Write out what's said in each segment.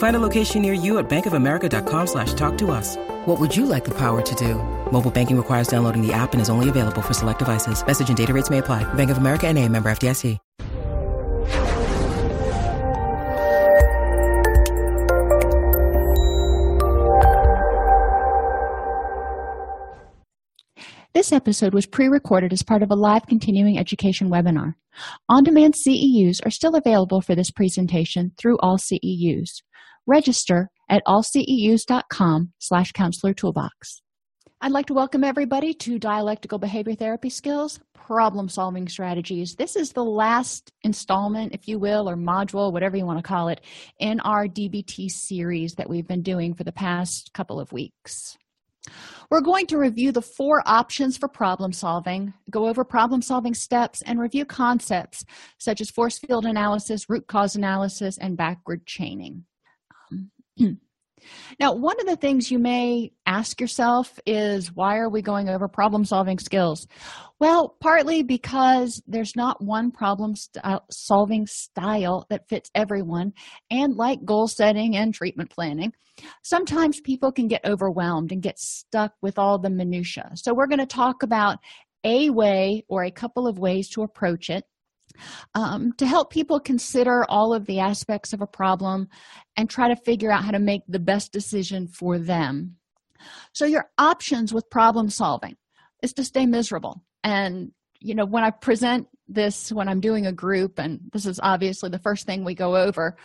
Find a location near you at bankofamerica.com slash talk to us. What would you like the power to do? Mobile banking requires downloading the app and is only available for select devices. Message and data rates may apply. Bank of America and a member FDIC. This episode was pre-recorded as part of a live continuing education webinar. On-demand CEUs are still available for this presentation through AllCEUs. Register at allceus.com slash counselor toolbox. I'd like to welcome everybody to Dialectical Behavior Therapy Skills Problem Solving Strategies. This is the last installment, if you will, or module, whatever you want to call it, in our DBT series that we've been doing for the past couple of weeks. We're going to review the four options for problem solving, go over problem solving steps, and review concepts such as force field analysis, root cause analysis, and backward chaining. Now, one of the things you may ask yourself is why are we going over problem solving skills? Well, partly because there's not one problem st- uh, solving style that fits everyone, and like goal setting and treatment planning, sometimes people can get overwhelmed and get stuck with all the minutiae. So, we're going to talk about a way or a couple of ways to approach it um, to help people consider all of the aspects of a problem and try to figure out how to make the best decision for them. So, your options with problem solving is to stay miserable. And, you know, when I present this, when I'm doing a group, and this is obviously the first thing we go over,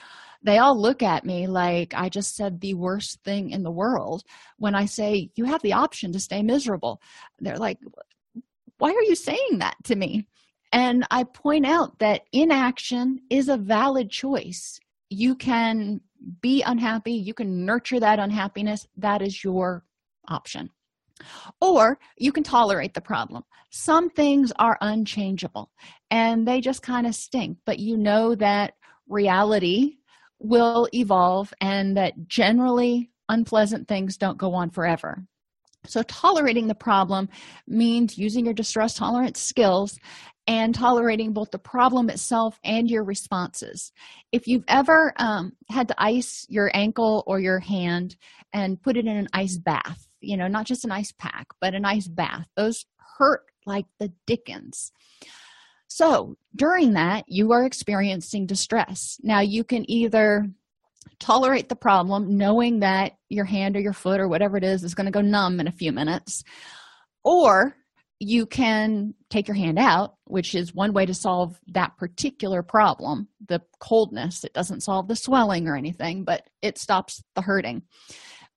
they all look at me like I just said the worst thing in the world when I say, You have the option to stay miserable. They're like, Why are you saying that to me? And I point out that inaction is a valid choice. You can be unhappy, you can nurture that unhappiness. That is your option. Or you can tolerate the problem. Some things are unchangeable and they just kind of stink, but you know that reality will evolve and that generally unpleasant things don't go on forever. So, tolerating the problem means using your distress tolerance skills and tolerating both the problem itself and your responses. If you've ever um, had to ice your ankle or your hand and put it in an ice bath, you know, not just an ice pack, but an ice bath, those hurt like the dickens. So during that, you are experiencing distress. Now, you can either tolerate the problem knowing that your hand or your foot or whatever it is is going to go numb in a few minutes, or you can take your hand out, which is one way to solve that particular problem the coldness. It doesn't solve the swelling or anything, but it stops the hurting.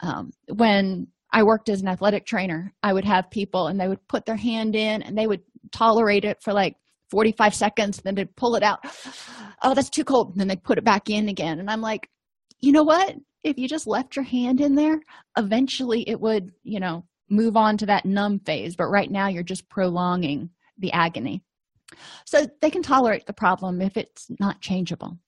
Um, when I worked as an athletic trainer, I would have people and they would put their hand in and they would tolerate it for like 45 seconds, then they'd pull it out. Oh, that's too cold. And then they'd put it back in again. And I'm like, you know what? If you just left your hand in there, eventually it would, you know, move on to that numb phase but right now you're just prolonging the agony. So they can tolerate the problem if it's not changeable.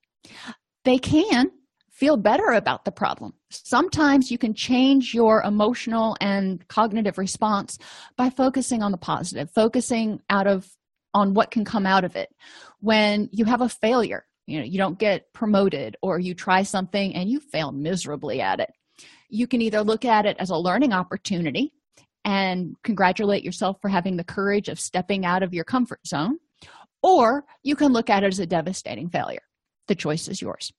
They can feel better about the problem. Sometimes you can change your emotional and cognitive response by focusing on the positive focusing out of on what can come out of it. When you have a failure you know you don't get promoted or you try something and you fail miserably at it. You can either look at it as a learning opportunity and congratulate yourself for having the courage of stepping out of your comfort zone, or you can look at it as a devastating failure. The choice is yours.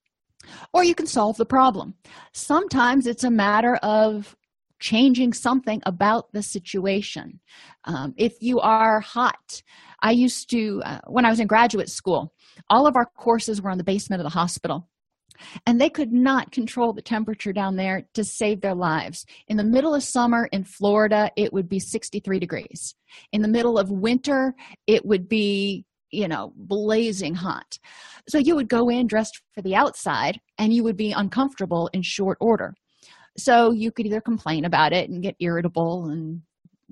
Or you can solve the problem. Sometimes it's a matter of changing something about the situation. Um, if you are hot, I used to, uh, when I was in graduate school, all of our courses were on the basement of the hospital and they could not control the temperature down there to save their lives. In the middle of summer in Florida, it would be 63 degrees. In the middle of winter, it would be, you know, blazing hot. So you would go in dressed for the outside and you would be uncomfortable in short order. So you could either complain about it and get irritable and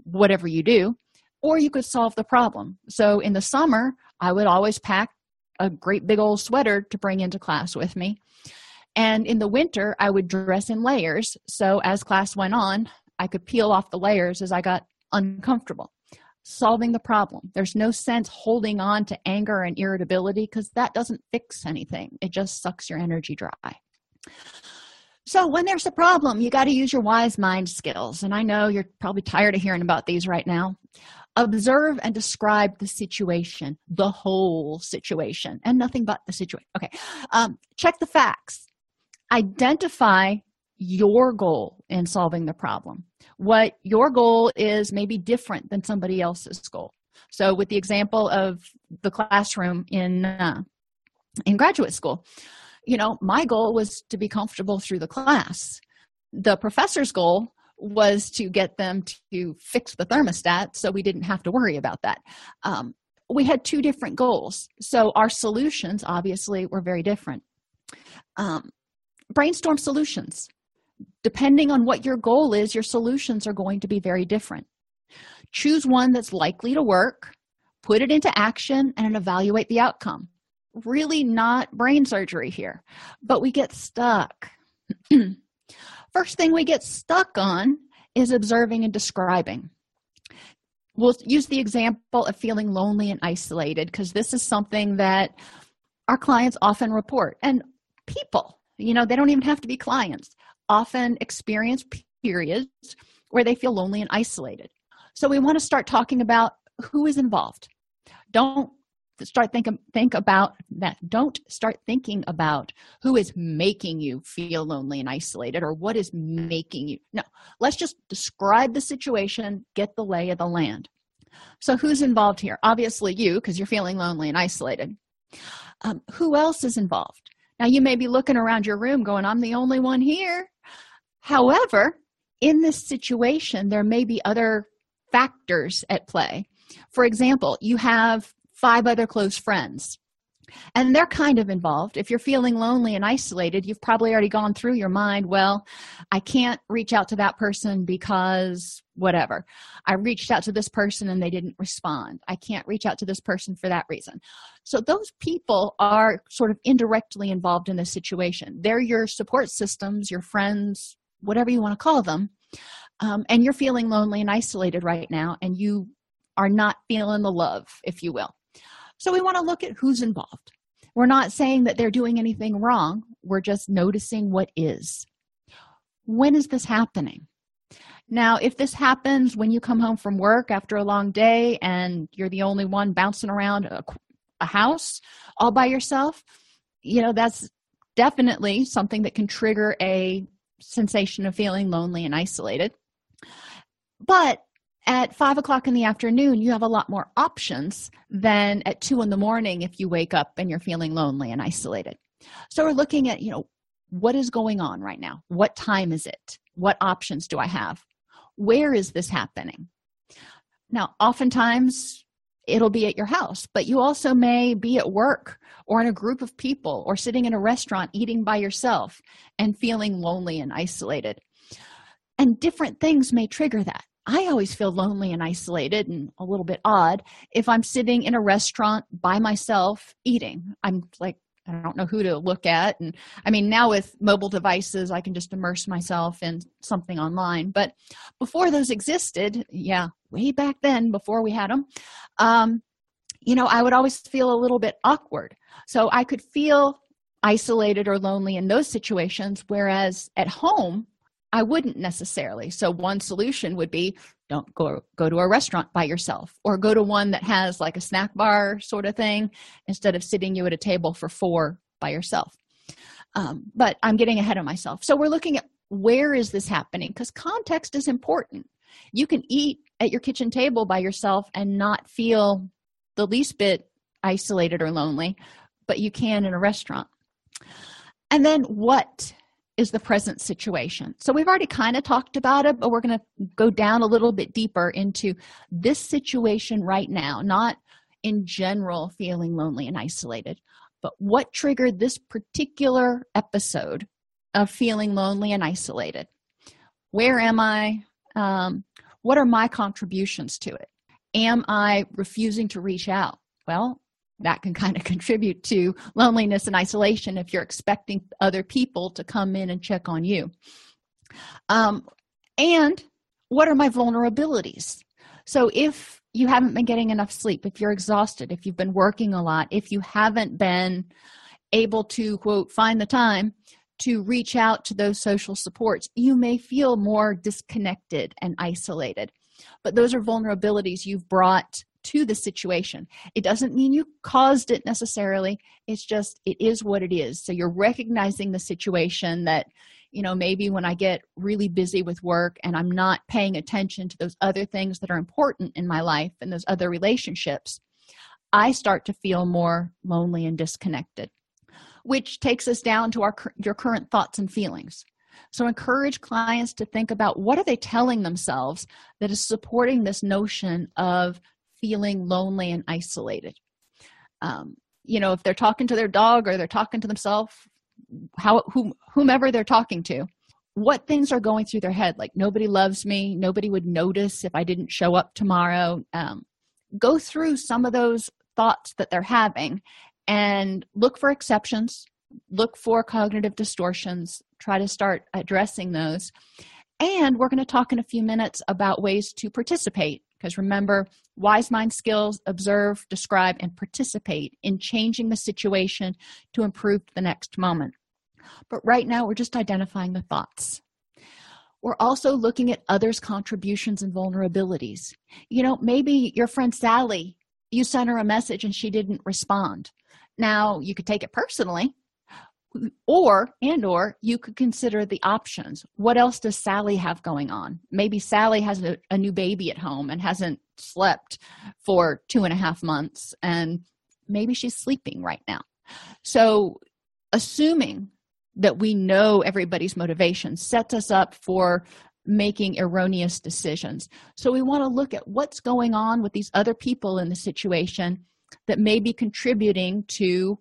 whatever you do, or you could solve the problem. So in the summer, I would always pack a great big old sweater to bring into class with me. And in the winter, I would dress in layers. So as class went on, I could peel off the layers as I got uncomfortable. Solving the problem. There's no sense holding on to anger and irritability because that doesn't fix anything, it just sucks your energy dry. So, when there's a problem, you got to use your wise mind skills. And I know you're probably tired of hearing about these right now. Observe and describe the situation, the whole situation, and nothing but the situation. Okay. Um, check the facts. Identify your goal in solving the problem. What your goal is may be different than somebody else's goal. So, with the example of the classroom in uh, in graduate school, you know, my goal was to be comfortable through the class. The professor's goal was to get them to fix the thermostat so we didn't have to worry about that. Um, we had two different goals, so our solutions obviously were very different. Um, brainstorm solutions. Depending on what your goal is, your solutions are going to be very different. Choose one that's likely to work, put it into action, and evaluate the outcome really not brain surgery here, but we get stuck. First thing we get stuck on is observing and describing. We'll use the example of feeling lonely and isolated because this is something that our clients often report. And people, you know, they don't even have to be clients, often experience periods where they feel lonely and isolated. So we want to start talking about who is involved. Don't start thinking think about that. Don't start thinking about who is making you feel lonely and isolated or what is making you. No let's just describe the situation get the lay of the land. So who's involved here? Obviously you because you're feeling lonely and isolated. Um, who else is involved? Now you may be looking around your room going i'm the only one here. However in this situation there may be other factors at play. For example you have five other close friends. And they're kind of involved. If you're feeling lonely and isolated you've probably already gone through your mind well i can't reach out to that person because whatever. I reached out to this person and they didn't respond. I can't reach out to this person for that reason. So those people are sort of indirectly involved in this situation. They're your support systems your friends whatever you want to call them. Um, and you're feeling lonely and isolated right now and you are not feeling the love if you will so we want to look at who's involved. We're not saying that they're doing anything wrong, we're just noticing what is. When is this happening? Now, if this happens when you come home from work after a long day and you're the only one bouncing around a, a house all by yourself, you know, that's definitely something that can trigger a sensation of feeling lonely and isolated. But at five o'clock in the afternoon, you have a lot more options than at two in the morning if you wake up and you're feeling lonely and isolated. So we're looking at, you know, what is going on right now? What time is it? What options do I have? Where is this happening? Now, oftentimes it'll be at your house, but you also may be at work or in a group of people or sitting in a restaurant eating by yourself and feeling lonely and isolated. And different things may trigger that. I always feel lonely and isolated and a little bit odd if I'm sitting in a restaurant by myself eating. I'm like, I don't know who to look at. And I mean, now with mobile devices, I can just immerse myself in something online. But before those existed, yeah, way back then, before we had them, um, you know, I would always feel a little bit awkward. So I could feel isolated or lonely in those situations. Whereas at home, I wouldn't necessarily. So one solution would be don't go go to a restaurant by yourself or go to one that has like a snack bar sort of thing instead of sitting you at a table for four by yourself. Um, but I'm getting ahead of myself. So we're looking at where is this happening because context is important. You can eat at your kitchen table by yourself and not feel the least bit isolated or lonely, but you can in a restaurant. And then what is the present situation? So we've already kind of talked about it, but we're going to go down a little bit deeper into this situation right now, not in general feeling lonely and isolated, but what triggered this particular episode of feeling lonely and isolated? Where am I? Um, what are my contributions to it? Am I refusing to reach out? Well, that can kind of contribute to loneliness and isolation if you're expecting other people to come in and check on you. Um, and what are my vulnerabilities? So, if you haven't been getting enough sleep, if you're exhausted, if you've been working a lot, if you haven't been able to, quote, find the time to reach out to those social supports, you may feel more disconnected and isolated. But those are vulnerabilities you've brought to the situation. It doesn't mean you caused it necessarily, it's just it is what it is. So you're recognizing the situation that, you know, maybe when I get really busy with work and I'm not paying attention to those other things that are important in my life and those other relationships, I start to feel more lonely and disconnected which takes us down to our your current thoughts and feelings so encourage clients to think about what are they telling themselves that is supporting this notion of feeling lonely and isolated. Um, you know if they're talking to their dog or they're talking to themselves how whom, whomever they're talking to what things are going through their head? Like nobody loves me. Nobody would notice if i didn't show up tomorrow. Um, go through some of those thoughts that they're having and look for exceptions. Look for cognitive distortions. Try to start addressing those. And we're going to talk in a few minutes about ways to participate because remember wise mind skills observe describe and participate in changing the situation to improve the next moment. But right now we're just identifying the thoughts. We're also looking at others contributions and vulnerabilities. You know maybe your friend sally you sent her a message and she didn't respond. Now you could take it personally or and or you could consider the options. What else does sally have going on? Maybe sally has a, a, new baby at home and hasn't slept for two and a half months and maybe she's sleeping right now. So assuming that we know everybody's motivation sets us up for making erroneous decisions. So we want to look at what's going on with these other people in the situation that may be contributing to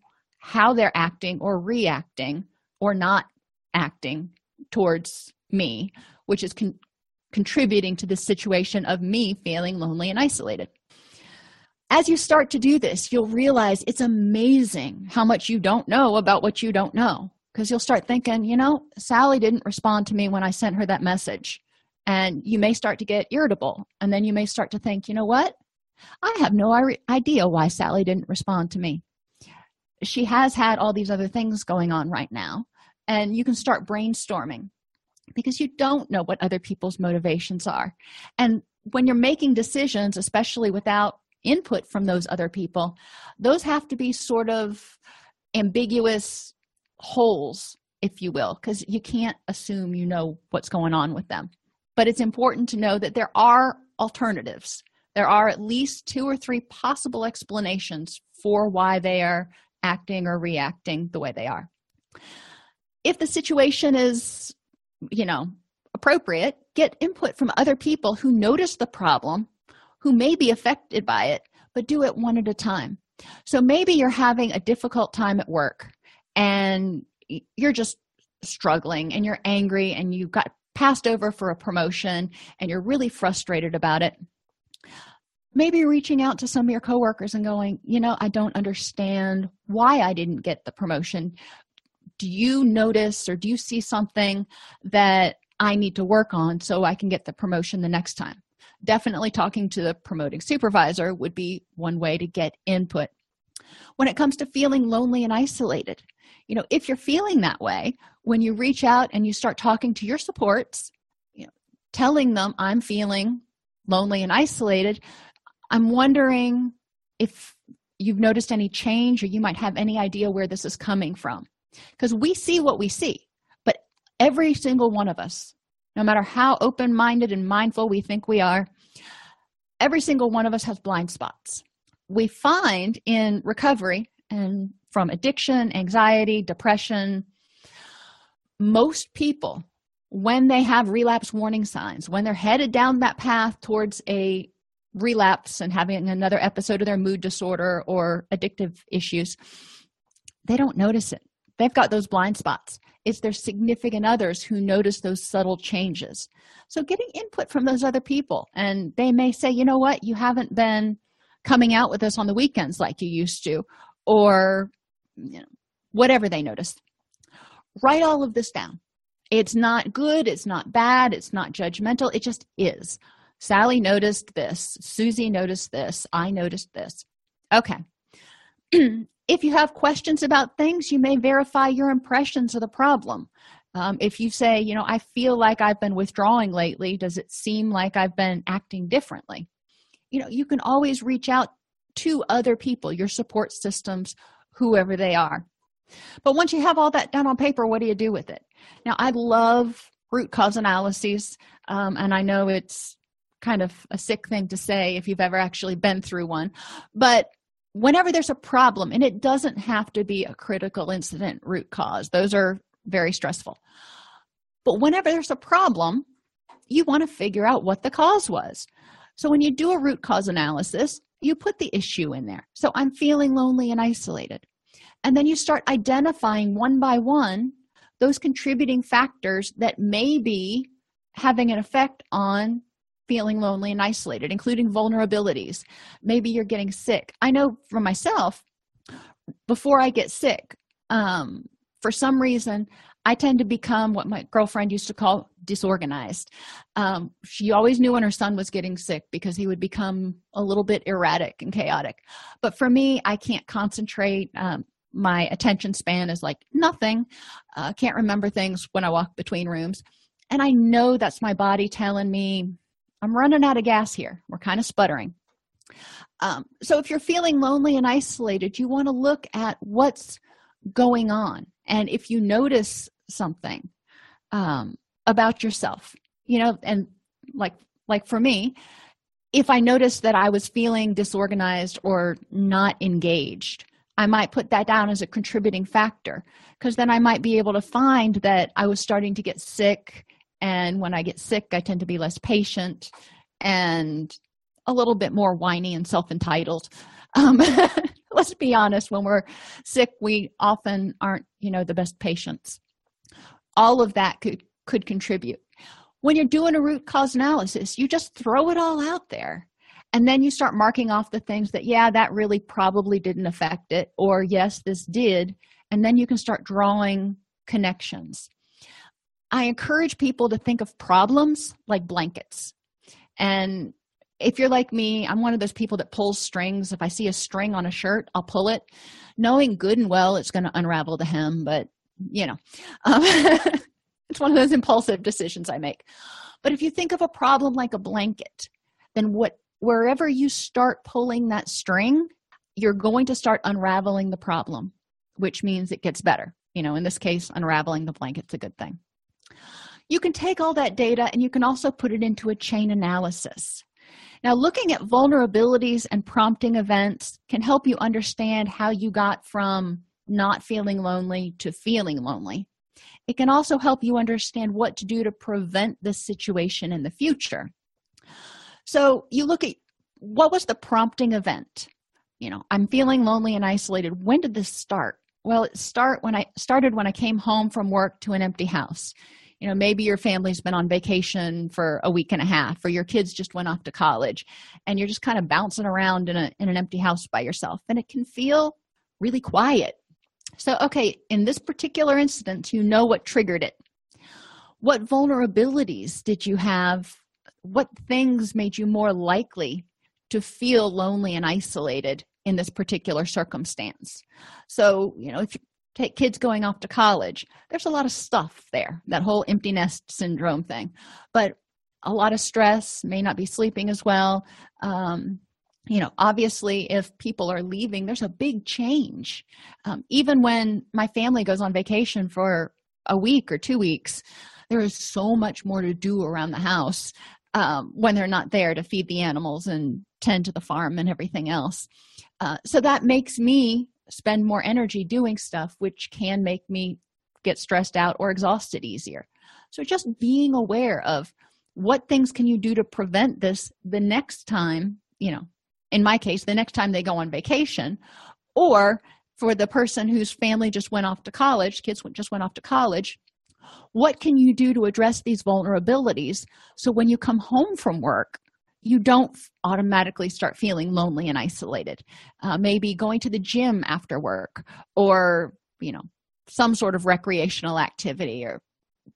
how they're acting or reacting or not acting towards me, which is con- contributing to the situation of me feeling lonely and isolated. As you start to do this, you'll realize it's amazing how much you don't know about what you don't know. Because you'll start thinking, you know, Sally didn't respond to me when I sent her that message. And you may start to get irritable. And then you may start to think, you know what? I have no idea why Sally didn't respond to me. She has had all these other things going on right now, and you can start brainstorming because you don't know what other people's motivations are. And when you're making decisions, especially without input from those other people, those have to be sort of ambiguous holes, if you will, because you can't assume you know what's going on with them. But it's important to know that there are alternatives there are at least two or three possible explanations for why they are acting or reacting the way they are. If the situation is, you know, appropriate, get input from other people who notice the problem, who may be affected by it, but do it one at a time. So maybe you're having a difficult time at work and you're just struggling and you're angry and you got passed over for a promotion and you're really frustrated about it maybe reaching out to some of your coworkers and going you know i don't understand why i didn't get the promotion. Do you notice or do you see something that i need to work on so i can get the promotion the next time? Definitely talking to the promoting supervisor would be one way to get input. When it comes to feeling lonely and isolated you know if you're feeling that way when you reach out and you start talking to your supports you know telling them i'm feeling lonely and isolated I'm wondering if you've noticed any change or you might have any idea where this is coming from. Because we see what we see, but every single one of us, no matter how open minded and mindful we think we are, every single one of us has blind spots. We find in recovery and from addiction, anxiety, depression, most people when they have relapse warning signs when they're headed down that path towards a relapse and having another episode of their mood disorder or addictive issues they don't notice it. They've got those blind spots. It's their significant others who notice those subtle changes. So getting input from those other people and they may say you know what? You haven't been coming out with us on the weekends like you used to or you know whatever they notice. Write all of this down. It's not good it's not bad it's not judgmental it just is sally noticed this. Susie noticed this. I noticed this. Okay. If you have questions about things you may verify your impressions of the problem. Um, if you say you know i feel like i've been withdrawing lately. Does it seem like i've been acting differently? You know you can always reach out to other people your support systems whoever they are. But once you have all that down on paper what do you do with it? Now i love root cause analyses um, and i know it's kind of a sick thing to say if you've ever actually been through one. But whenever there's a problem and it doesn't have to be a critical incident root cause those are very stressful. But whenever there's a problem you want to figure out what the cause was. So when you do a root cause analysis you put the issue in there. So i'm feeling lonely and isolated. And then you start identifying one by one those contributing factors that may be having an effect on feeling lonely and isolated, including vulnerabilities. Maybe you're getting sick. I know for myself, before I get sick, um, for some reason, I tend to become what my girlfriend used to call disorganized. Um, she always knew when her son was getting sick because he would become a little bit erratic and chaotic. But for me, I can't concentrate. Um, my attention span is like nothing. Uh, can't remember things when I walk between rooms. And I know that's my body telling me I'm running out of gas here. We're kind of sputtering. Um, so if you're feeling lonely and isolated, you want to look at what's going on. And if you notice something um, about yourself, you know, and like like for me, if I noticed that I was feeling disorganized or not engaged, I might put that down as a contributing factor because then I might be able to find that I was starting to get sick and when i get sick i tend to be less patient and a little bit more whiny and self-entitled. Um, let's be honest when we're sick we often aren't you know the best patients. All of that could could contribute. When you're doing a root cause analysis you just throw it all out there and then you start marking off the things that yeah that really probably didn't affect it or yes this did and then you can start drawing connections I encourage people to think of problems like blankets. And if you're like me, I'm one of those people that pulls strings. If I see a string on a shirt, I'll pull it, knowing good and well it's going to unravel the hem, but you know, um, it's one of those impulsive decisions I make. But if you think of a problem like a blanket, then what wherever you start pulling that string, you're going to start unraveling the problem, which means it gets better. You know, in this case, unraveling the blanket's a good thing. You can take all that data and you can also put it into a chain analysis. Now, looking at vulnerabilities and prompting events can help you understand how you got from not feeling lonely to feeling lonely. It can also help you understand what to do to prevent this situation in the future. So, you look at what was the prompting event? You know, I'm feeling lonely and isolated. When did this start? Well, it start when I started when I came home from work to an empty house. You know maybe your family's been on vacation for a week and a half or your kids just went off to college and you're just kind of bouncing around in a in an empty house by yourself and it can feel really quiet. So okay in this particular instance you know what triggered it. What vulnerabilities did you have? What things made you more likely to feel lonely and isolated in this particular circumstance. So you know if you take kids going off to college there's a lot of stuff there that whole empty nest syndrome thing. But a lot of stress may not be sleeping as well. Um, you know obviously if people are leaving there's a big change. Um, even when my family goes on vacation for a week or two weeks there is so much more to do around the house um, when they're not there to feed the animals and tend to the farm and everything else uh, so that makes me spend more energy doing stuff which can make me get stressed out or exhausted easier. So just being aware of what things can you do to prevent this the next time, you know, in my case, the next time they go on vacation, or for the person whose family just went off to college, kids just went off to college, what can you do to address these vulnerabilities so when you come home from work, you don't automatically start feeling lonely and isolated. Uh, maybe going to the gym after work or you know some sort of recreational activity or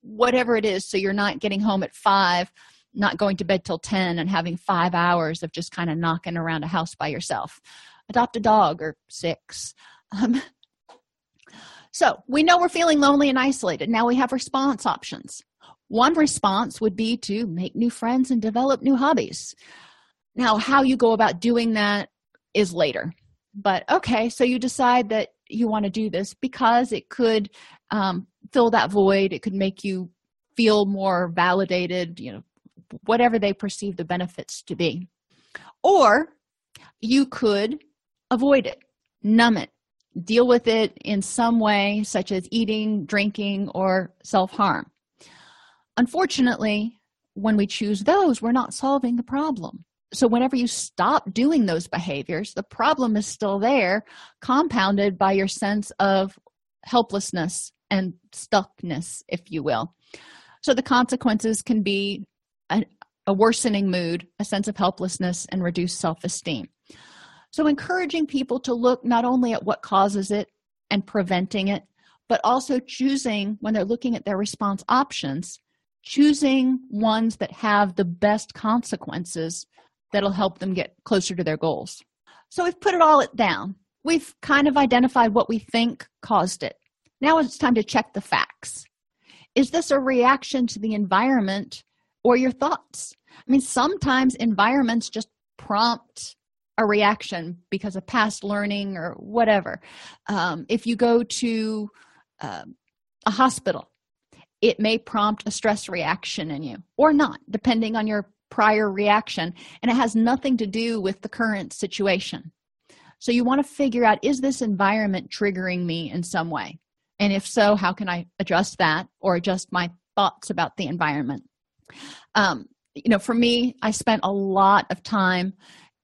whatever it is so you're not getting home at five not going to bed till 10 and having five hours of just kind of knocking around a house by yourself. Adopt a dog or six. Um, so we know we're feeling lonely and isolated. Now we have response options one response would be to make new friends and develop new hobbies. Now, how you go about doing that is later. But okay, so you decide that you want to do this because it could um, fill that void, it could make you feel more validated, you know, whatever they perceive the benefits to be. Or you could avoid it, numb it, deal with it in some way, such as eating, drinking, or self harm. Unfortunately, when we choose those, we're not solving the problem. So, whenever you stop doing those behaviors, the problem is still there, compounded by your sense of helplessness and stuckness, if you will. So, the consequences can be a, a worsening mood, a sense of helplessness, and reduced self esteem. So, encouraging people to look not only at what causes it and preventing it, but also choosing when they're looking at their response options choosing ones that have the best consequences that'll help them get closer to their goals. So we've put it all down. We've kind of identified what we think caused it. Now it's time to check the facts. Is this a reaction to the environment or your thoughts? I mean, sometimes environments just prompt a reaction because of past learning or whatever. Um, if you go to uh, a hospital it may prompt a stress reaction in you or not, depending on your prior reaction. And it has nothing to do with the current situation. So you want to figure out is this environment triggering me in some way? And if so, how can I adjust that or adjust my thoughts about the environment? Um, you know, for me, I spent a lot of time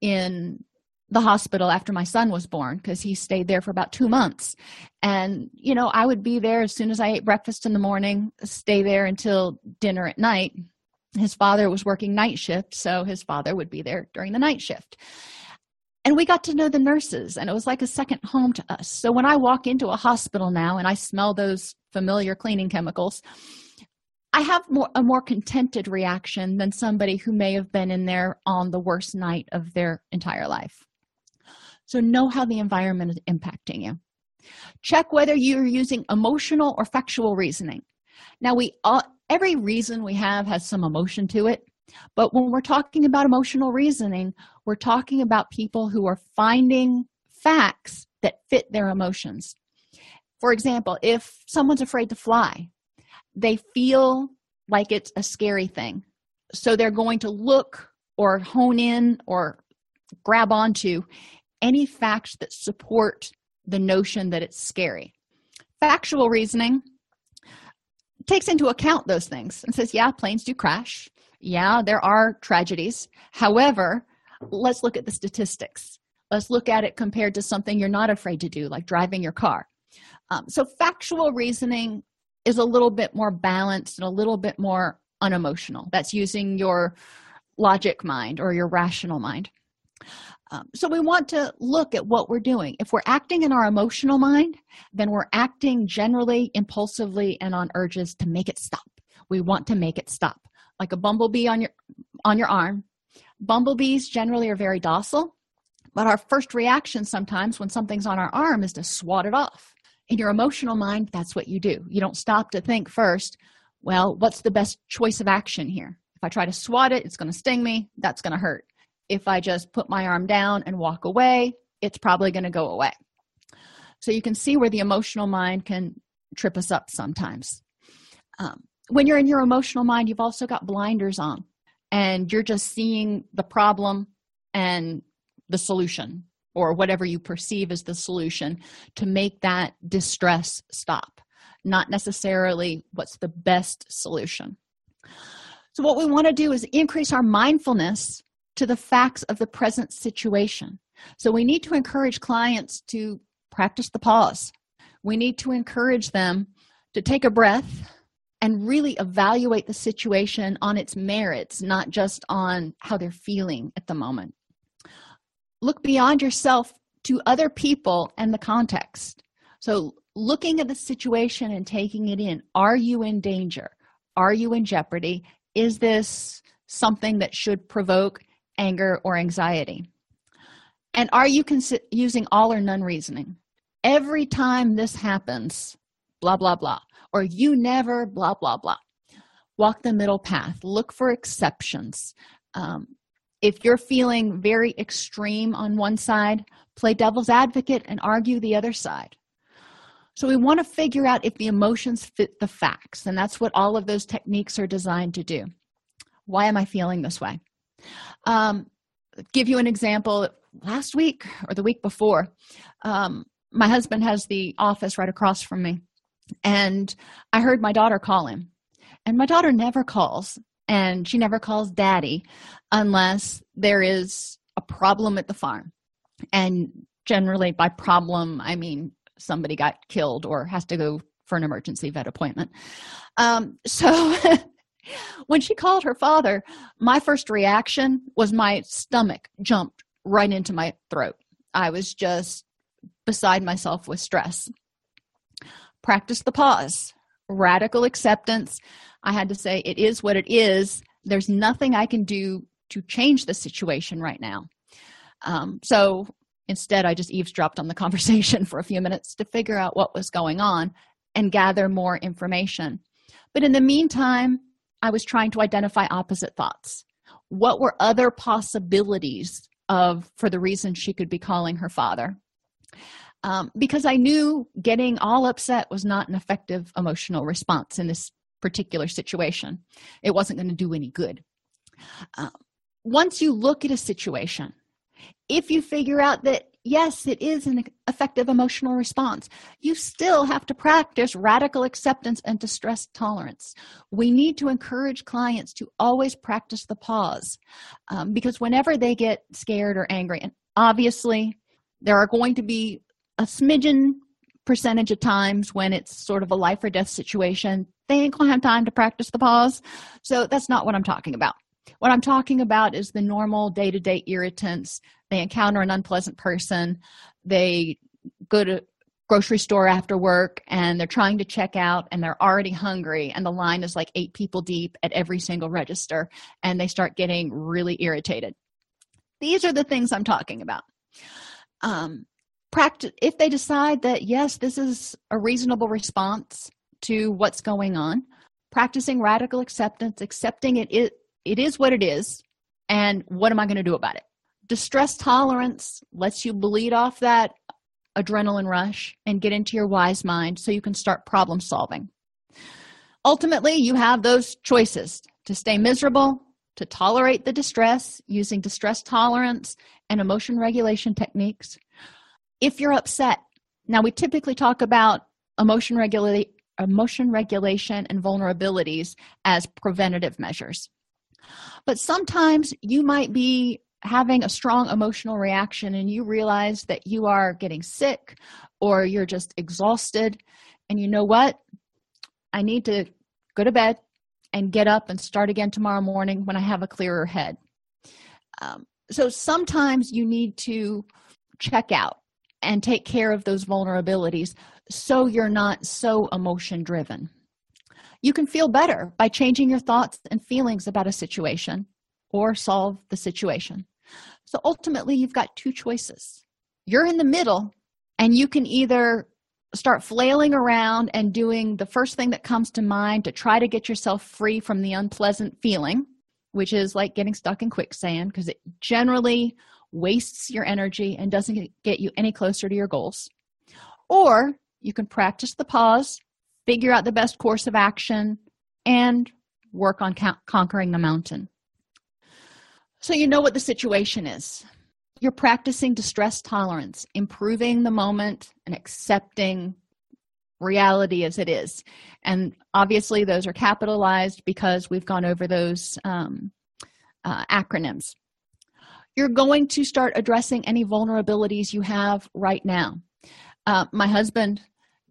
in the hospital after my son was born because he stayed there for about two months. And you know i would be there as soon as i ate breakfast in the morning stay there until dinner at night. His father was working night shift so his father would be there during the night shift. And we got to know the nurses and it was like a second home to us. So when i walk into a hospital now and i smell those familiar cleaning chemicals i have more a more contented reaction than somebody who may have been in there on the worst night of their entire life so know how the environment is impacting you. Check whether you're using emotional or factual reasoning. Now, we all, every reason we have has some emotion to it, but when we're talking about emotional reasoning, we're talking about people who are finding facts that fit their emotions. For example, if someone's afraid to fly, they feel like it's a scary thing. So they're going to look or hone in or grab onto any facts that support the notion that it's scary. Factual reasoning takes into account those things and says, yeah, planes do crash. Yeah, there are tragedies. However, let's look at the statistics. Let's look at it compared to something you're not afraid to do, like driving your car. Um, so, factual reasoning is a little bit more balanced and a little bit more unemotional. That's using your logic mind or your rational mind. Um, so we want to look at what we're doing. If we're acting in our emotional mind, then we're acting generally impulsively and on urges to make it stop. We want to make it stop. Like a bumblebee on your on your arm. Bumblebees generally are very docile, but our first reaction sometimes when something's on our arm is to swat it off. In your emotional mind, that's what you do. You don't stop to think first, well, what's the best choice of action here? If I try to swat it, it's going to sting me, that's going to hurt if I just put my arm down and walk away, it's probably going to go away. So you can see where the emotional mind can trip us up sometimes. Um, when you're in your emotional mind, you've also got blinders on and you're just seeing the problem and the solution or whatever you perceive as the solution to make that distress stop. not necessarily what's the best solution. So, what we want to do is increase our mindfulness to the facts of the present situation. So, we need to encourage clients to practice the pause. We need to encourage them to take a breath and really evaluate the situation on its merits, not just on how they're feeling at the moment. Look beyond yourself to other people and the context. So, looking at the situation and taking it in are you in danger? Are you in jeopardy? Is this something that should provoke anger or anxiety? And are you using all or none reasoning? Every time this happens, blah, blah, blah or you never, blah, blah, blah. Walk the middle path, look for exceptions. Um, if you're feeling very extreme on one side, play devil's advocate and argue the other side. So, we want to figure out if the emotions fit the facts, and that's what all of those techniques are designed to do. Why am I feeling this way? Um, give you an example. Last week or the week before, um, my husband has the office right across from me, and I heard my daughter call him. And my daughter never calls, and she never calls daddy unless there is a problem at the farm. And generally, by problem, I mean somebody got killed or has to go for an emergency vet appointment. Um, so when she called her father, my first reaction was my stomach jumped right into my throat. I was just beside myself with stress. Practice the pause. Radical acceptance. I had to say it is what it is. There's nothing i can do to change the situation right now. Um, so instead i just eavesdropped on the conversation for a few minutes to figure out what was going on and gather more information. But in the meantime i was trying to identify opposite thoughts what were other possibilities of for the reason she could be calling her father um, because I knew getting all upset was not an effective emotional response in this particular situation. It wasn't going to do any good. Uh, once you look at a situation, if you figure out that yes, it is an effective emotional response, you still have to practice radical acceptance and distress tolerance. We need to encourage clients to always practice the pause um, because whenever they get scared or angry, and obviously there are going to be a smidgen percentage of times when it's sort of a life or death situation, they ain't gonna have time to practice the pause. So that's not what I'm talking about. What I'm talking about is the normal day to day irritants. They encounter an unpleasant person, they go to grocery store after work and they're trying to check out and they're already hungry and the line is like eight people deep at every single register and they start getting really irritated. These are the things i'm talking about. Um, practice if they decide that yes this is a reasonable response to what's going on practicing radical acceptance accepting it it, it is what it is and what am i going to do about it distress tolerance lets you bleed off that adrenaline rush and get into your wise mind so you can start problem solving. Ultimately you have those choices to stay miserable to tolerate the distress using distress tolerance and emotion regulation techniques. If you're upset now we typically talk about emotion regulate emotion regulation and vulnerabilities as preventative measures. But sometimes you might be having a strong emotional reaction and you realize that you are getting sick or you're just exhausted and you know what? I need to go to bed and get up and start again tomorrow morning when i have a clearer head. Um, so sometimes you need to check out and take care of those vulnerabilities so you're not so emotion driven. You can feel better by changing your thoughts and feelings about a situation or solve the situation. So ultimately, you've got two choices. You're in the middle, and you can either start flailing around and doing the first thing that comes to mind to try to get yourself free from the unpleasant feeling, which is like getting stuck in quicksand because it generally wastes your energy and doesn't get you any closer to your goals. Or you can practice the pause, figure out the best course of action, and work on conquering the mountain. So you know what the situation is. You're practicing distress tolerance, improving the moment and accepting reality as it is. And obviously, those are capitalized because we've gone over those um, uh, acronyms. You're going to start addressing any vulnerabilities you have right now. Uh, my husband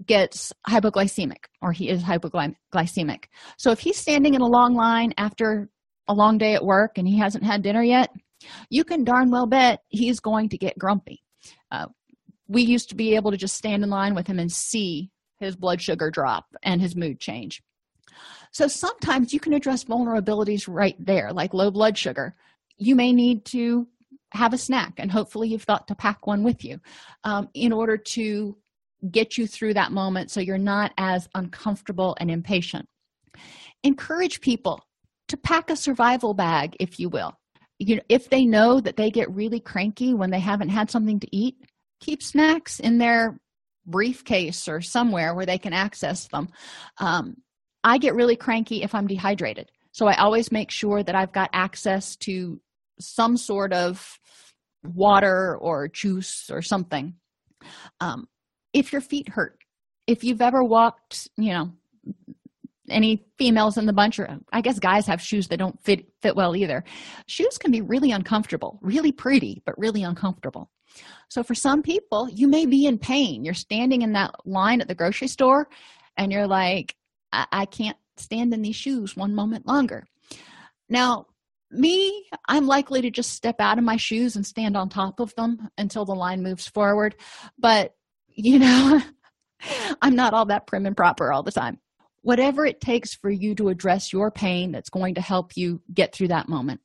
gets hypoglycemic, or he is hypoglycemic. So if he's standing in a long line after a long day at work and he hasn't had dinner yet, you can darn well bet he's going to get grumpy. Uh, we used to be able to just stand in line with him and see his blood sugar drop and his mood change. So sometimes you can address vulnerabilities right there, like low blood sugar. You may need to have a snack, and hopefully, you've thought to pack one with you um, in order to get you through that moment so you're not as uncomfortable and impatient. Encourage people to pack a survival bag, if you will. You know, if they know that they get really cranky when they haven't had something to eat, keep snacks in their briefcase or somewhere where they can access them. Um, I get really cranky if I'm dehydrated. So I always make sure that I've got access to some sort of water or juice or something. Um, if your feet hurt, if you've ever walked, you know, any females in the bunch or i guess guys have shoes that don't fit fit well either. Shoes can be really uncomfortable really pretty but really uncomfortable. So for some people you may be in pain. You're standing in that line at the grocery store and you're like i, I can't stand in these shoes one moment longer. Now me i'm likely to just step out of my shoes and stand on top of them until the line moves forward. But you know i'm not all that prim and proper all the time whatever it takes for you to address your pain that's going to help you get through that moment.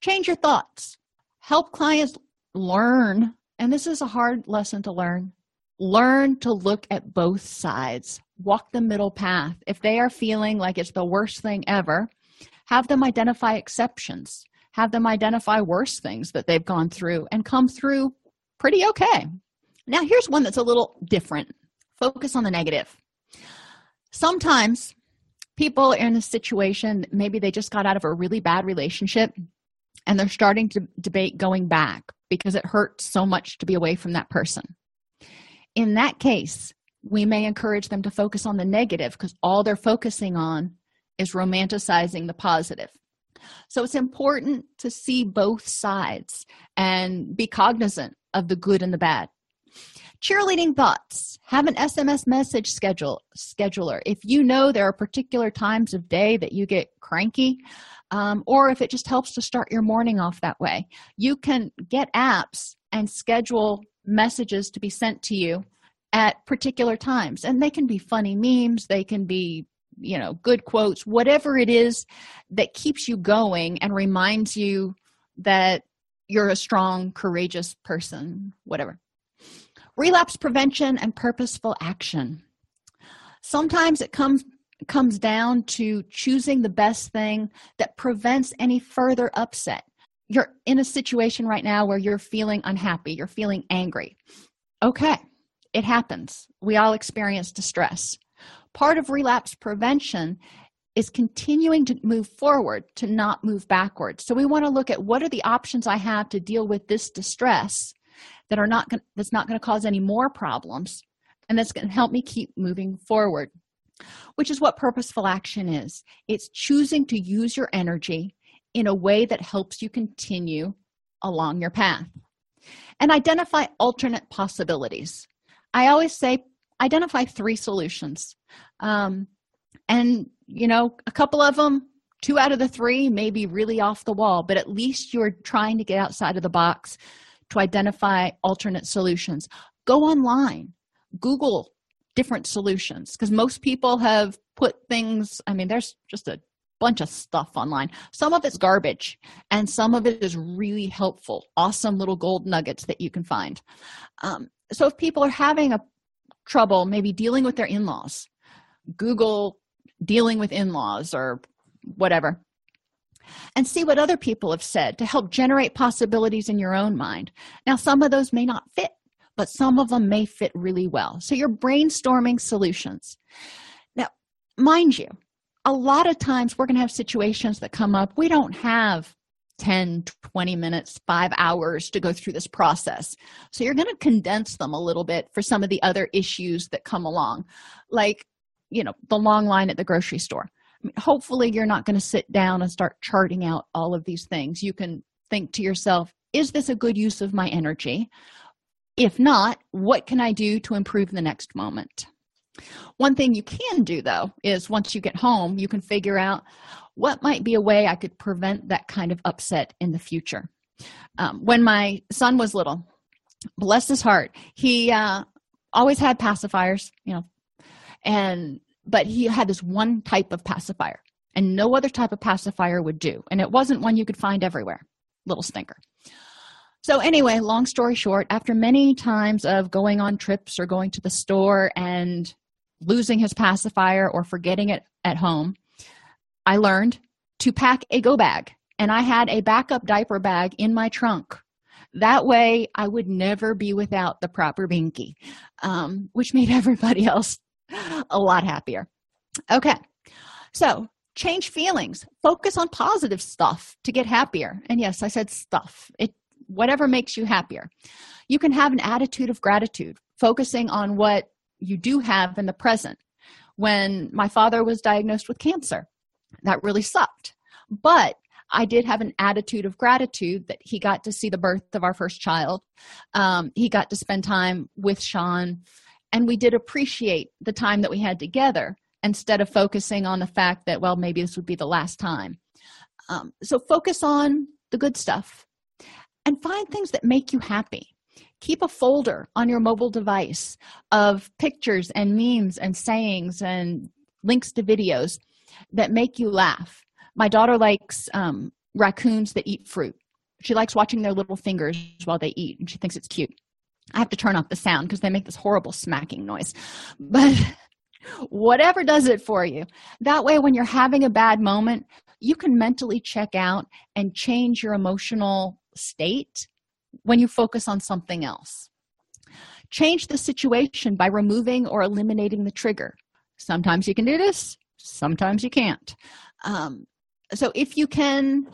Change your thoughts. Help clients learn and this is a hard lesson to learn learn to look at both sides. Walk the middle path. If they are feeling like it's the worst thing ever have them identify exceptions. Have them identify worse things that they've gone through and come through pretty okay. Now, here's one that's a little different. Focus on the negative. Sometimes people are in a situation, maybe they just got out of a really bad relationship and they're starting to debate going back because it hurts so much to be away from that person. In that case, we may encourage them to focus on the negative because all they're focusing on is romanticizing the positive. So it's important to see both sides and be cognizant of the good and the bad cheerleading thoughts have an sms message schedule scheduler. If you know there are particular times of day that you get cranky um, or if it just helps to start your morning off that way you can get apps and schedule messages to be sent to you at particular times. And they can be funny memes. They can be you know good quotes. Whatever it is that keeps you going and reminds you that you're a strong courageous person whatever relapse prevention and purposeful action. Sometimes it comes comes down to choosing the best thing that prevents any further upset. You're in a situation right now where you're feeling unhappy you're feeling angry. Okay it happens. We all experience distress. Part of relapse prevention is continuing to move forward to not move backwards. So we want to look at what are the options i have to deal with this distress that are not going that's not going to cause any more problems and that's going to help me keep moving forward which is what purposeful action is. It's choosing to use your energy in a way that helps you continue along your path. And identify alternate possibilities. I always say identify three solutions. Um, and you know a couple of them two out of the three may be really off the wall but at least you're trying to get outside of the box to identify alternate solutions. Go online. Google different solutions. Because most people have put things i mean there's just a bunch of stuff online. Some of it's garbage and some of it is really helpful awesome little gold nuggets that you can find. Um, so if people are having a trouble maybe dealing with their in-laws google dealing with in-laws or whatever and see what other people have said to help generate possibilities in your own mind. Now, some of those may not fit, but some of them may fit really well. So you're brainstorming solutions. Now, mind you, a lot of times we're going to have situations that come up. We don't have 10 20 minutes 5 hours to go through this process so you're going to condense them a little bit for some of the other issues that come along like you know the long line at the grocery store hopefully you're not going to sit down and start charting out all of these things. You can think to yourself is this a good use of my energy? If not what can i do to improve the next moment? One thing you can do though is once you get home you can figure out what might be a way i could prevent that kind of upset in the future. Um, when my son was little bless his heart he uh, always had pacifiers you know and but he had this one type of pacifier and no other type of pacifier would do. And it wasn't one you could find everywhere little stinker. So anyway long story short after many times of going on trips or going to the store and losing his pacifier or forgetting it at home i learned to pack a go bag. And i had a backup diaper bag in my trunk. That way i would never be without the proper binky um, which made everybody else a lot happier. Okay. So change feelings. Focus on positive stuff to get happier. And yes i said stuff. It whatever makes you happier. You can have an attitude of gratitude focusing on what you do have in the present. When my father was diagnosed with cancer that really sucked. But i did have an attitude of gratitude that he got to see the birth of our first child. Um, he got to spend time with sean and we did appreciate the time that we had together instead of focusing on the fact that well maybe this would be the last time. Um, so focus on the good stuff and find things that make you happy. Keep a folder on your mobile device of pictures and memes and sayings and links to videos that make you laugh. My daughter likes um, raccoons that eat fruit. She likes watching their little fingers while they eat and she thinks it's cute i have to turn off the sound because they make this horrible smacking noise. But whatever does it for you. That way when you're having a bad moment you can mentally check out and change your emotional state when you focus on something else. Change the situation by removing or eliminating the trigger. Sometimes you can do this sometimes you can't. Um, so if you can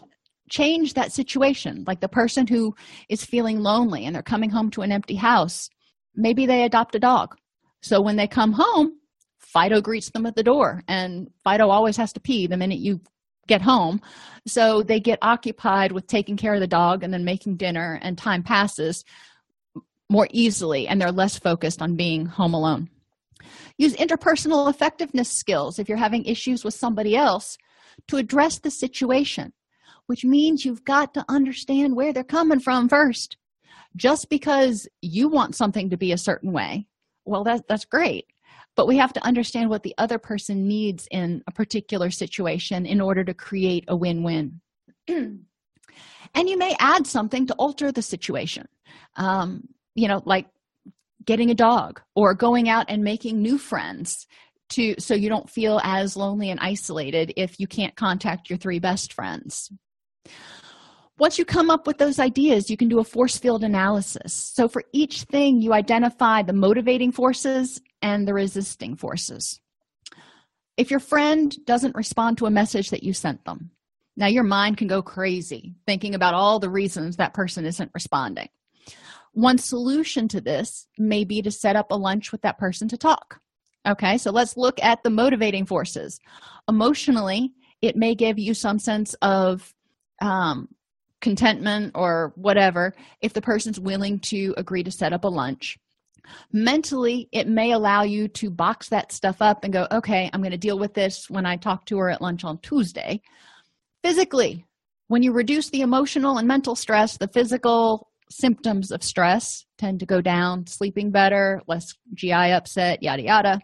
change that situation. Like the person who is feeling lonely and they're coming home to an empty house maybe they adopt a dog. So when they come home fido greets them at the door and fido always has to pee the minute you get home. So they get occupied with taking care of the dog and then making dinner and time passes more easily and they're less focused on being home alone. Use interpersonal effectiveness skills if you're having issues with somebody else to address the situation which means you've got to understand where they're coming from first. Just because you want something to be a certain way well that, that's great. But we have to understand what the other person needs in a particular situation in order to create a win-win. And you may add something to alter the situation. Um, you know like getting a dog or going out and making new friends to so you don't feel as lonely and isolated if you can't contact your three best friends once you come up with those ideas you can do a force field analysis. So for each thing you identify the motivating forces and the resisting forces. If your friend doesn't respond to a message that you sent them now your mind can go crazy thinking about all the reasons that person isn't responding. One solution to this may be to set up a lunch with that person to talk. Okay so let's look at the motivating forces. Emotionally it may give you some sense of um, contentment or whatever if the person's willing to agree to set up a lunch. Mentally it may allow you to box that stuff up and go okay i'm going to deal with this when i talk to her at lunch on tuesday. Physically when you reduce the emotional and mental stress the physical symptoms of stress tend to go down. Sleeping better less gi upset yada yada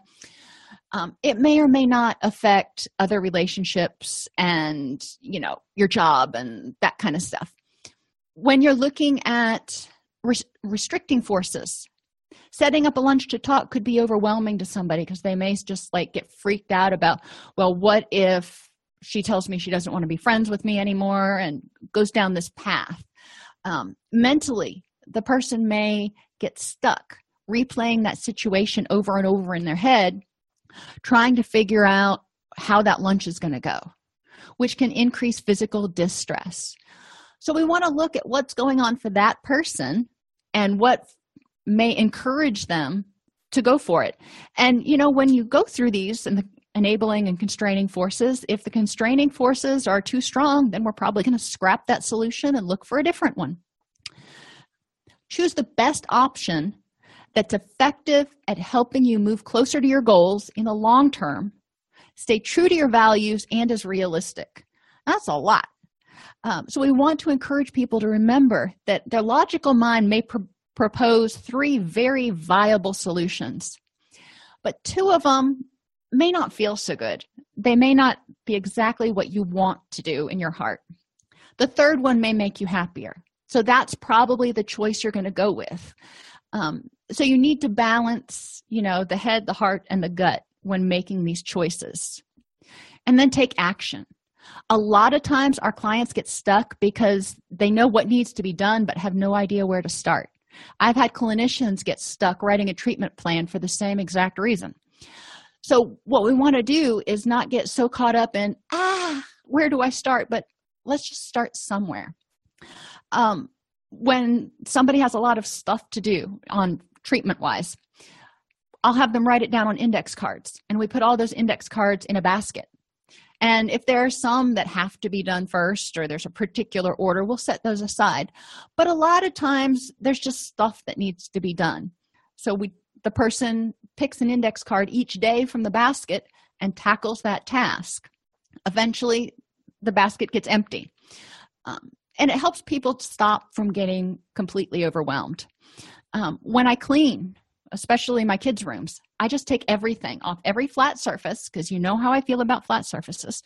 um, it may or may not affect other relationships and you know your job and that kind of stuff. When you're looking at res- restricting forces setting up a lunch to talk could be overwhelming to somebody because they may just like get freaked out about well what if she tells me she doesn't want to be friends with me anymore and goes down this path? Um, mentally the person may get stuck replaying that situation over and over in their head trying to figure out how that lunch is going to go which can increase physical distress So we want to look at what's going on for that person and what may encourage them to go for it. And you know, when you go through these and the enabling and constraining forces, if the constraining forces are too strong, then we're probably going to scrap that solution and look for a different one. Choose the best option that's effective at helping you move closer to your goals in the long term. Stay true to your values and is realistic. That's a lot. Um, so, we want to encourage people to remember that their logical mind may pr- propose three very viable solutions, but two of them may not feel so good. They may not be exactly what you want to do in your heart. The third one may make you happier. So that's probably the choice you're going to go with. Um, so you need to balance, you know, the head, the heart, and the gut when making these choices. And then take action. A lot of times our clients get stuck because they know what needs to be done but have no idea where to start. I've had clinicians get stuck writing a treatment plan for the same exact reason. So, what we want to do is not get so caught up in, ah, where do I start? But let's just start somewhere um, when somebody has a lot of stuff to do on treatment wise i'll have them write it down on index cards and we put all those index cards in a basket. And if there are some that have to be done first or there's a particular order we'll set those aside. But a lot of times there's just stuff that needs to be done. So we the person picks an index card each day from the basket and tackles that task. Eventually the basket gets empty. Um, and it helps people stop from getting completely overwhelmed um, when i clean especially my kids rooms i just take everything off every flat surface because you know how i feel about flat surfaces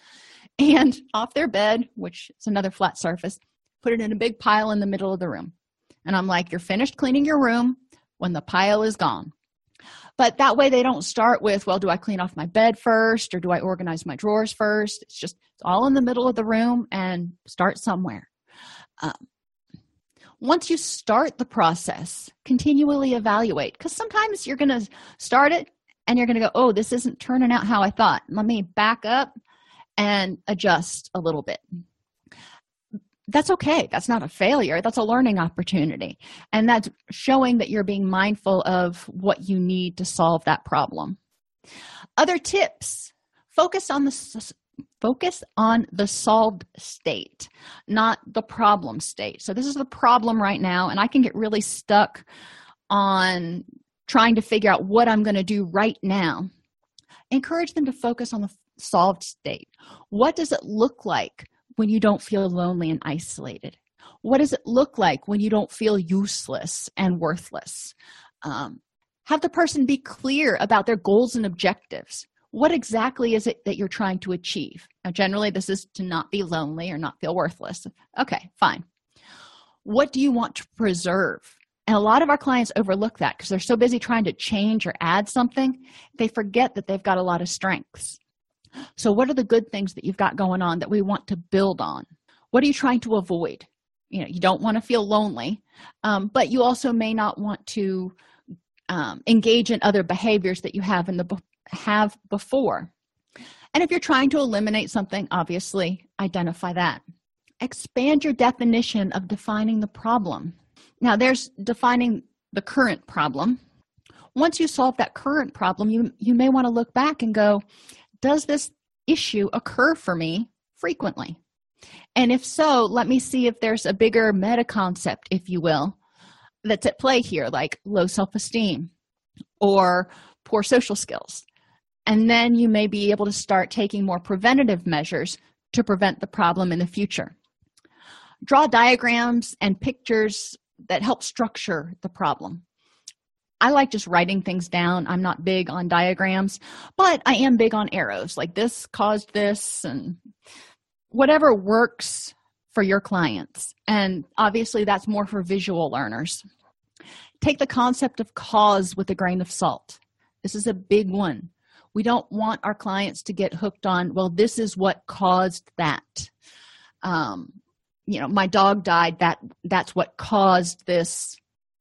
and off their bed which is another flat surface put it in a big pile in the middle of the room. And i'm like you're finished cleaning your room when the pile is gone. But that way they don't start with well do i clean off my bed first or do i organize my drawers first? It's just it's all in the middle of the room and start somewhere. Um, once you start the process continually evaluate because sometimes you're going to start it and you're going to go oh this isn't turning out how i thought. Let me back up and adjust a little bit. That's okay. That's not a failure. That's a learning opportunity. And that's showing that you're being mindful of what you need to solve that problem. Other tips. Focus on the focus on the solved state, not the problem state. So, this is the problem right now, and I can get really stuck on trying to figure out what I'm going to do right now. Encourage them to focus on the solved state. What does it look like when you don't feel lonely and isolated? What does it look like when you don't feel useless and worthless? Um, have the person be clear about their goals and objectives what exactly is it that you're trying to achieve? Now generally this is to not be lonely or not feel worthless. Okay fine. What do you want to preserve? And a lot of our clients overlook that because they're so busy trying to change or add something they forget that they've got a lot of strengths. So what are the good things that you've got going on that we want to build on? What are you trying to avoid? You know you don't want to feel lonely um, but you also may not want to um, engage in other behaviors that you have in the have before. And if you're trying to eliminate something, obviously identify that. Expand your definition of defining the problem. Now, there's defining the current problem. Once you solve that current problem, you, you may want to look back and go, Does this issue occur for me frequently? And if so, let me see if there's a bigger meta concept, if you will, that's at play here, like low self esteem or poor social skills and then you may be able to start taking more preventative measures to prevent the problem in the future. Draw diagrams and pictures that help structure the problem. I like just writing things down. I'm not big on diagrams, but I am big on arrows. Like this caused this, and whatever works for your clients. And obviously, that's more for visual learners. Take the concept of cause with a grain of salt. This is a big one we don't want our clients to get hooked on well this is what caused that. Um, you know my dog died that that's what caused this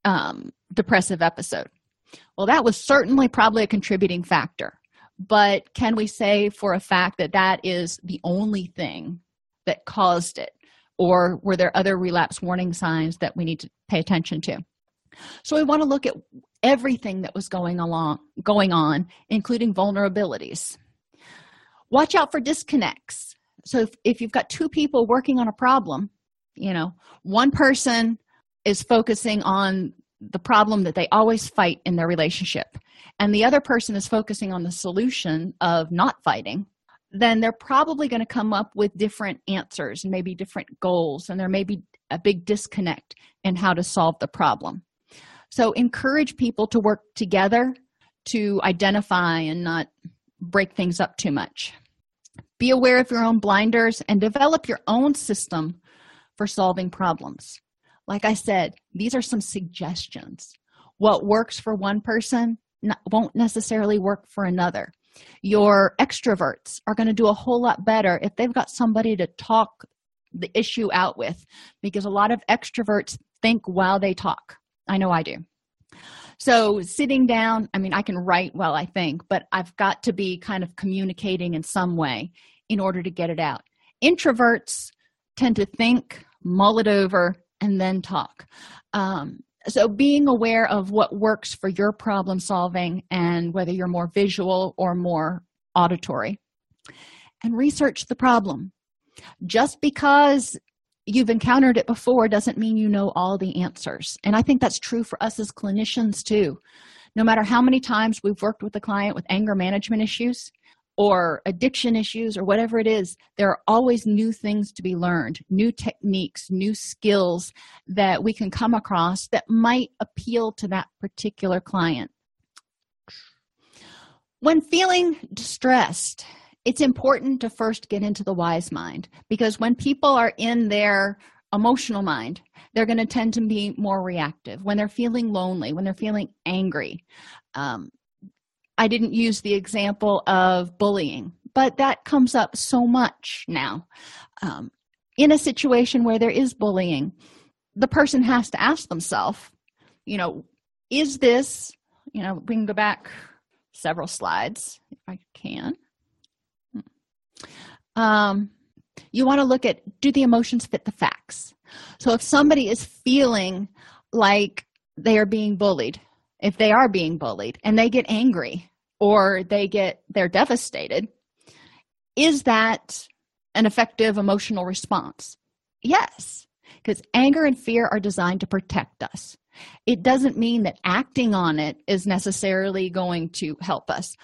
um, depressive episode. Well that was certainly probably a contributing factor but can we say for a fact that that is the only thing that caused it? Or were there other relapse warning signs that we need to pay attention to? So we want to look at everything that was going along going on including vulnerabilities. Watch out for disconnects. So if, if you've got two people working on a problem you know one person is focusing on the problem that they always fight in their relationship and the other person is focusing on the solution of not fighting then they're probably going to come up with different answers and maybe different goals and there may be a big disconnect in how to solve the problem so encourage people to work together to identify and not break things up too much. Be aware of your own blinders and develop your own system for solving problems. Like i said these are some suggestions. What works for one person won't necessarily work for another. Your extroverts are going to do a whole lot better if they've got somebody to talk the issue out with because a lot of extroverts think while they talk i know i do. So sitting down i mean i can write well i think but i've got to be kind of communicating in some way in order to get it out. Introverts tend to think mull it over and then talk. Um, so being aware of what works for your problem solving and whether you're more visual or more auditory. And research the problem. Just because you've encountered it before doesn't mean you know all the answers. And i think that's true for us as clinicians too. No matter how many times we've worked with a client with anger management issues or addiction issues or whatever it is there are always new things to be learned new techniques new skills that we can come across that might appeal to that particular client. When feeling distressed it's important to first get into the wise mind because when people are in their emotional mind they're going to tend to be more reactive when they're feeling lonely when they're feeling angry um, I didn't use the example of bullying, but that comes up so much now. Um, in a situation where there is bullying, the person has to ask themselves, you know, is this, you know, we can go back several slides if I can. Um, you want to look at do the emotions fit the facts? So if somebody is feeling like they are being bullied, if they are being bullied and they get angry or they get they're devastated is that an effective emotional response? Yes because anger and fear are designed to protect us. It doesn't mean that acting on it is necessarily going to help us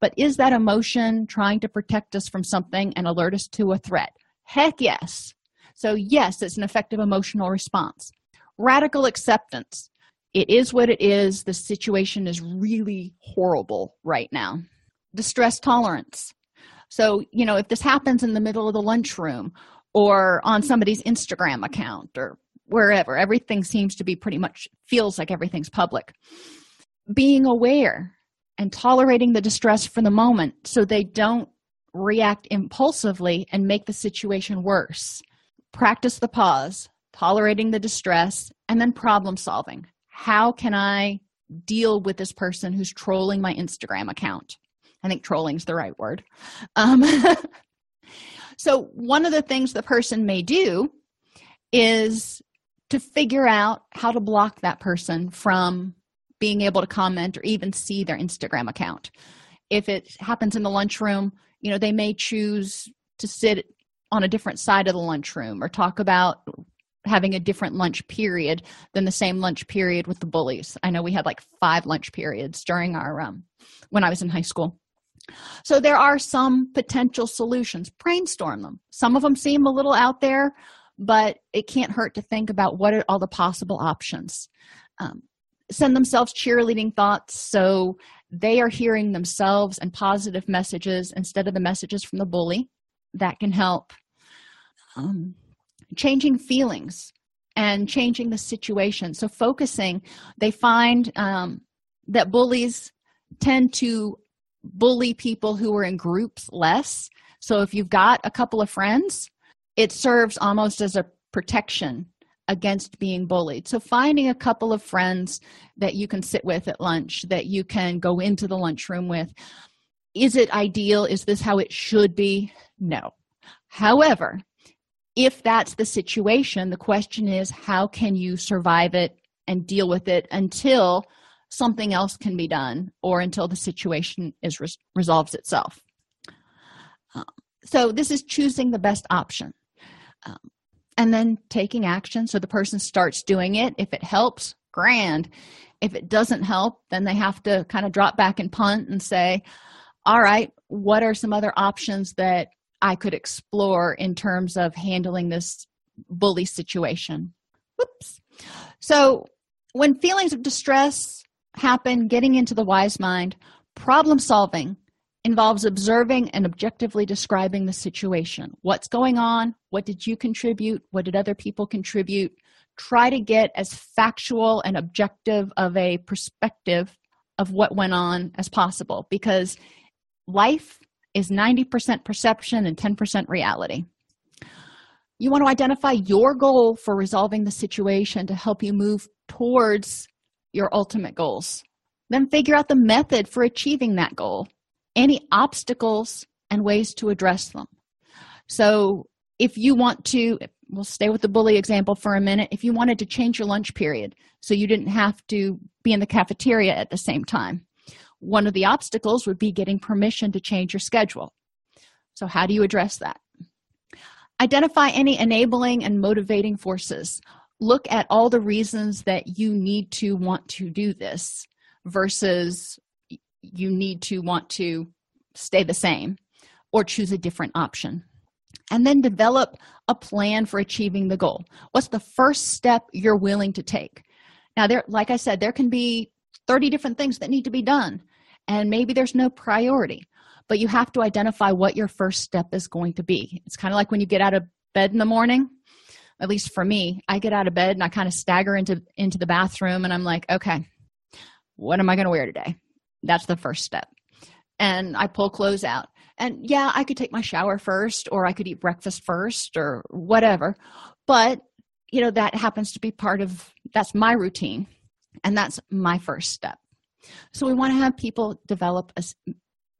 but is that emotion trying to protect us from something and alert us to a threat? Heck yes. So yes it's an effective emotional response. Radical acceptance. It is what it is. The situation is really horrible right now. Distress tolerance. So you know if this happens in the middle of the lunchroom or on somebody's instagram account or wherever everything seems to be pretty much feels like everything's public. Being aware and tolerating the distress for the moment so they don't react impulsively and make the situation worse. Practice the pause tolerating the distress and then problem solving. How can i deal with this person who's trolling my instagram account? I think trolling is the right word. Um, so one of the things the person may do is to figure out how to block that person from being able to comment or even see their instagram account. If it happens in the lunchroom you know they may choose to sit on a different side of the lunchroom or talk about having a different lunch period than the same lunch period with the bullies. I know we had like five lunch periods during our um when i was in high school. So there are some potential solutions. Brainstorm them. Some of them seem a little out there but it can't hurt to think about what are all the possible options. Um, send themselves cheerleading thoughts. So they are hearing themselves and positive messages instead of the messages from the bully. That can help. Um, changing feelings and changing the situation. So focusing they find um, that bullies tend to bully people who are in groups less. So if you've got a couple of friends it serves almost as a protection against being bullied. So finding a couple of friends that you can sit with at lunch that you can go into the lunchroom with. Is it ideal? Is this how it should be? No. However if that's the situation, the question is how can you survive it and deal with it until something else can be done or until the situation is res- resolves itself. Um, so this is choosing the best option. Um, and then taking action. So the person starts doing it. If it helps grand. If it doesn't help then they have to kind of drop back and punt and say all right what are some other options that i could explore in terms of handling this bully situation? Whoops. So when feelings of distress happen getting into the wise mind problem solving involves observing and objectively describing the situation. What's going on? What did you contribute? What did other people contribute? Try to get as factual and objective of a perspective of what went on as possible because life is 90% perception and 10% reality. You want to identify your goal for resolving the situation to help you move towards your ultimate goals. Then figure out the method for achieving that goal any obstacles and ways to address them. So, if you want to, we'll stay with the bully example for a minute. If you wanted to change your lunch period so you didn't have to be in the cafeteria at the same time, one of the obstacles would be getting permission to change your schedule. So, how do you address that? Identify any enabling and motivating forces. Look at all the reasons that you need to want to do this versus you need to want to stay the same or choose a different option. And then develop a plan for achieving the goal. What's the first step you're willing to take? Now, there, like I said, there can be 30 different things that need to be done, and maybe there's no priority, but you have to identify what your first step is going to be. It's kind of like when you get out of bed in the morning. At least for me, I get out of bed and I kind of stagger into into the bathroom and I'm like, okay, what am I going to wear today? That's the first step. And I pull clothes out. And yeah, I could take my shower first, or I could eat breakfast first, or whatever. But, you know, that happens to be part of that's my routine. And that's my first step. So we want to have people develop a,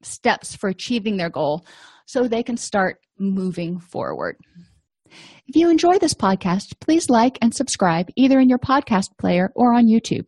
steps for achieving their goal so they can start moving forward. If you enjoy this podcast, please like and subscribe either in your podcast player or on YouTube.